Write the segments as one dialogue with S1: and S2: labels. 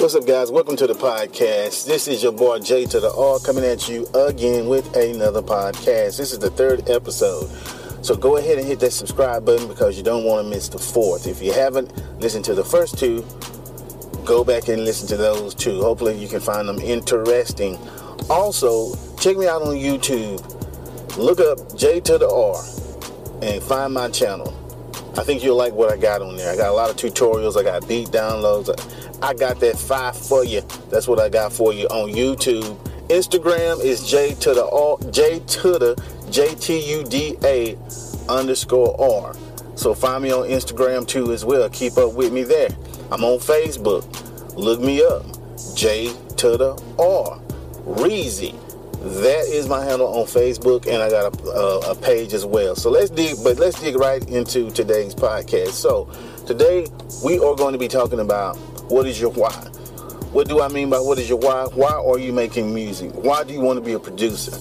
S1: What's up, guys? Welcome to the podcast. This is your boy Jay to the R coming at you again with another podcast. This is the third episode. So go ahead and hit that subscribe button because you don't want to miss the fourth. If you haven't listened to the first two, go back and listen to those two. Hopefully, you can find them interesting. Also, check me out on YouTube. Look up J to the R and find my channel. I think you'll like what I got on there. I got a lot of tutorials. I got beat downloads. I got that five for you. That's what I got for you on YouTube. Instagram is J to the R, J to the J T U D A underscore R. So find me on Instagram too as well. Keep up with me there. I'm on Facebook. Look me up. J to the R. Reezy. That is my handle on Facebook, and I got a, a, a, page as well. So let's dig, but let's dig right into today's podcast. So today we are going to be talking about what is your why. What do I mean by what is your why? Why are you making music? Why do you want to be a producer?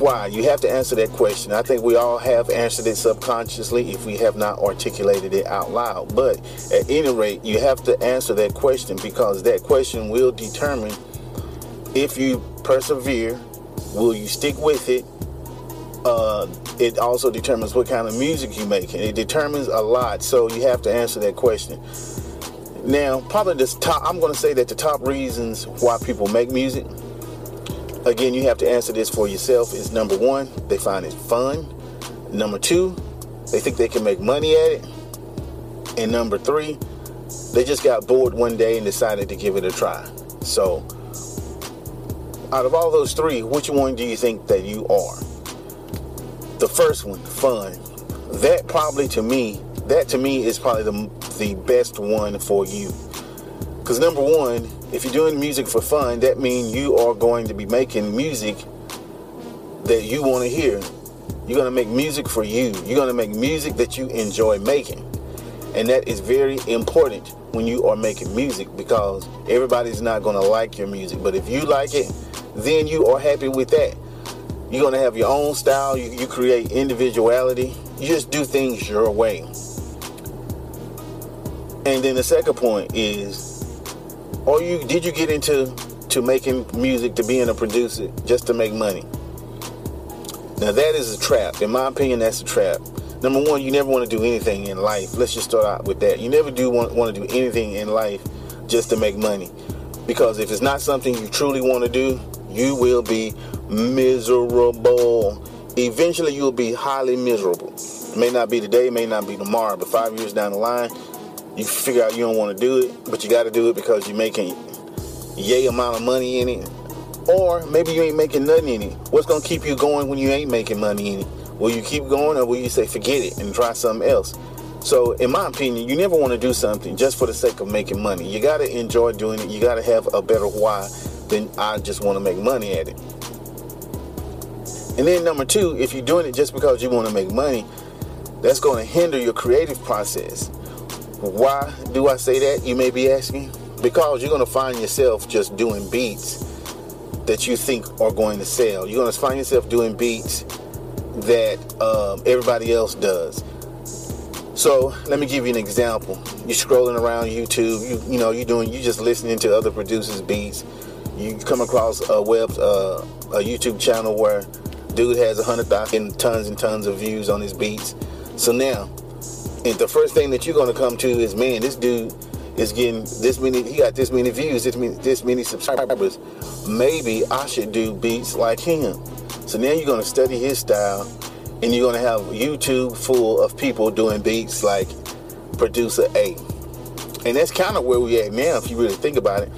S1: Why? You have to answer that question. I think we all have answered it subconsciously if we have not articulated it out loud. But at any rate, you have to answer that question because that question will determine if you persevere, will you stick with it? Uh, it also determines what kind of music you make, and it determines a lot. So you have to answer that question. Now, probably the top. I'm going to say that the top reasons why people make music. Again, you have to answer this for yourself. Is number one, they find it fun. Number two, they think they can make money at it. And number three, they just got bored one day and decided to give it a try. So out of all those three, which one do you think that you are? The first one, fun. That probably to me, that to me is probably the, the best one for you. Because number one, if you're doing music for fun, that means you are going to be making music that you want to hear. You're going to make music for you. You're going to make music that you enjoy making. And that is very important when you are making music because everybody's not going to like your music. But if you like it, then you are happy with that. You're going to have your own style. You, you create individuality. You just do things your way. And then the second point is, are you did you get into to making music to being a producer just to make money? Now that is a trap. In my opinion, that's a trap. Number one, you never want to do anything in life. Let's just start out with that. You never do want, want to do anything in life just to make money. Because if it's not something you truly want to do, you will be miserable. Eventually, you'll be highly miserable. It may not be today, may not be tomorrow, but five years down the line, you figure out you don't want to do it, but you got to do it because you're making yay amount of money in it. Or maybe you ain't making nothing in it. What's going to keep you going when you ain't making money in it? Will you keep going or will you say forget it and try something else? So, in my opinion, you never want to do something just for the sake of making money. You got to enjoy doing it. You got to have a better why than I just want to make money at it. And then number two, if you're doing it just because you want to make money, that's going to hinder your creative process. Why do I say that? You may be asking. Because you're going to find yourself just doing beats that you think are going to sell. You're going to find yourself doing beats that um, everybody else does. So let me give you an example. You're scrolling around YouTube. You you know you're doing you just listening to other producers' beats you come across a web uh, a YouTube channel where dude has a hundred thousand tons and tons of views on his beats. So now, and the first thing that you're gonna come to is, man, this dude is getting this many. He got this many views, this many, this many subscribers. Maybe I should do beats like him. So now you're gonna study his style, and you're gonna have YouTube full of people doing beats like producer A. And that's kind of where we at now, if you really think about it.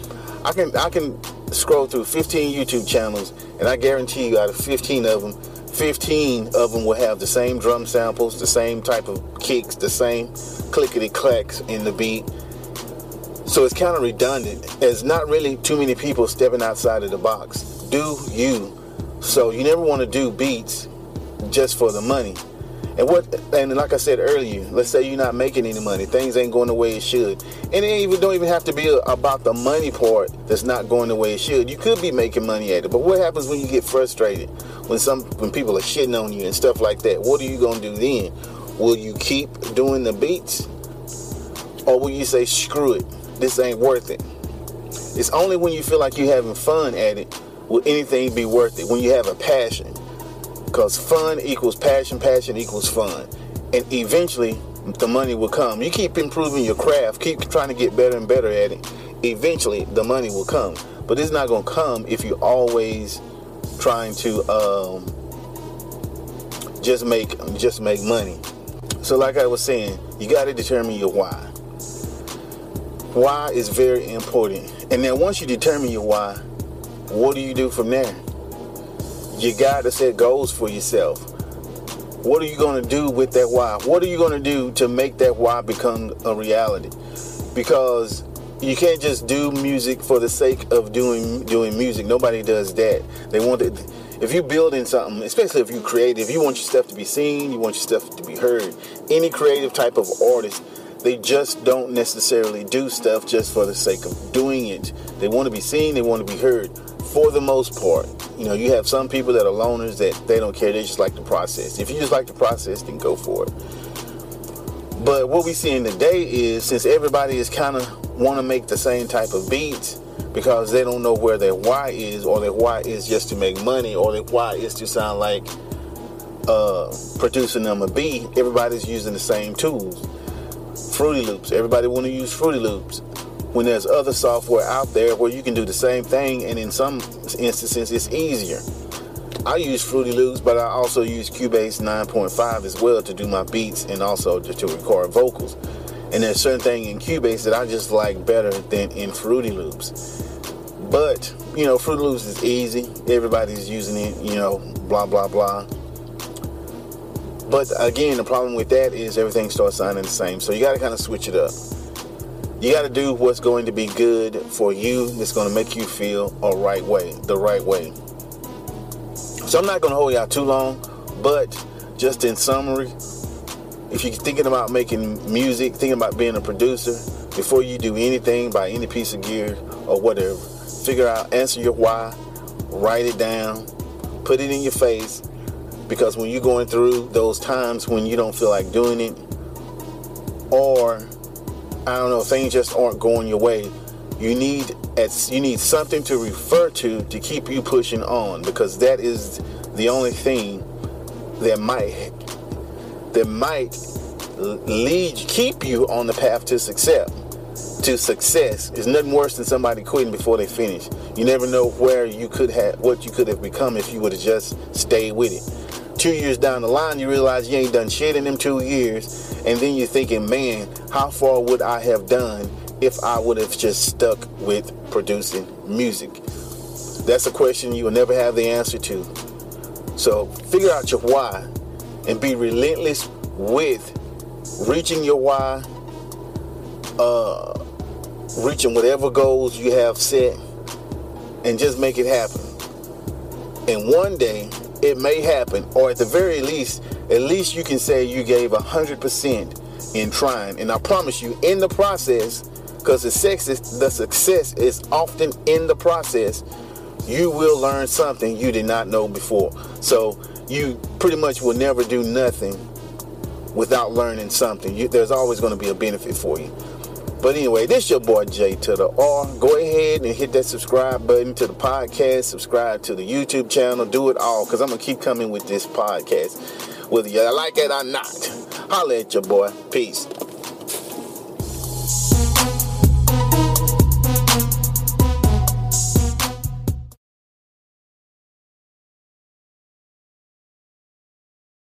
S1: I can I can scroll through 15 YouTube channels, and I guarantee you, out of 15 of them, 15 of them will have the same drum samples, the same type of kicks, the same clickety clacks in the beat. So it's kind of redundant. There's not really too many people stepping outside of the box. Do you? So you never want to do beats just for the money. And what and like I said earlier, let's say you're not making any money, things ain't going the way it should, and it even don't even have to be about the money part that's not going the way it should. You could be making money at it, but what happens when you get frustrated, when some when people are shitting on you and stuff like that? What are you gonna do then? Will you keep doing the beats, or will you say screw it, this ain't worth it? It's only when you feel like you're having fun at it will anything be worth it. When you have a passion, because fun equals passion, passion equals fun, and eventually the money will come. You keep improving your craft, keep trying to get better and better at it. Eventually, the money will come, but it's not gonna come if you're always trying to um, just make just make money. So, like I was saying, you got to determine your why. Why is very important, and then once you determine your why, what do you do from there? You got to set goals for yourself. What are you going to do with that why? What are you going to do to make that why become a reality? Because you can't just do music for the sake of doing doing music. Nobody does that. They want it. If you're building something, especially if you're creative, you want your stuff to be seen, you want your stuff to be heard. Any creative type of artist, they just don't necessarily do stuff just for the sake of doing it. They want to be seen, they want to be heard. For the most part, you know, you have some people that are loners that they don't care. They just like the process. If you just like the process, then go for it. But what we see in today is since everybody is kind of want to make the same type of beats because they don't know where their why is, or their why is just to make money, or their why is to sound like uh, producing them a beat. Everybody's using the same tools. Fruity Loops. Everybody want to use Fruity Loops. When there's other software out there where you can do the same thing, and in some instances it's easier. I use Fruity Loops, but I also use Cubase 9.5 as well to do my beats and also to record vocals. And there's certain thing in Cubase that I just like better than in Fruity Loops. But, you know, Fruity Loops is easy. Everybody's using it, you know, blah, blah, blah. But again, the problem with that is everything starts sounding the same. So you got to kind of switch it up. You got to do what's going to be good for you, that's going to make you feel a right way, the right way. So I'm not going to hold out too long, but just in summary, if you're thinking about making music, thinking about being a producer, before you do anything, buy any piece of gear or whatever, figure out, answer your why, write it down, put it in your face, because when you're going through those times when you don't feel like doing it, or I don't know, things just aren't going your way, you need you need something to refer to to keep you pushing on, because that is the only thing that might that might lead keep you on the path to success to success. Is nothing worse than somebody quitting before they finish. You never know where you could have what you could have become if you would have just stayed with it two years down the line you realize you ain't done shit in them two years. And then you're thinking man how far would i have done if i would have just stuck with producing music? That's a question you will never have the answer to. So figure out your why and be relentless with reaching your why, uh, reaching whatever goals you have set, and just make it happen. And one day it may happen, or at the very least, at least you can say you gave a hundred percent in trying. And I promise you, in the process, because the success, the success is often in the process, you will learn something you did not know before. So you pretty much will never do nothing without learning something. You, there's always going to be a benefit for you. But anyway, this your boy Jay to the R. Go ahead and hit that subscribe button to the podcast, subscribe to the YouTube channel, do it all because I'm going to keep coming with this podcast, whether you like it or not. Holla at your boy. Peace.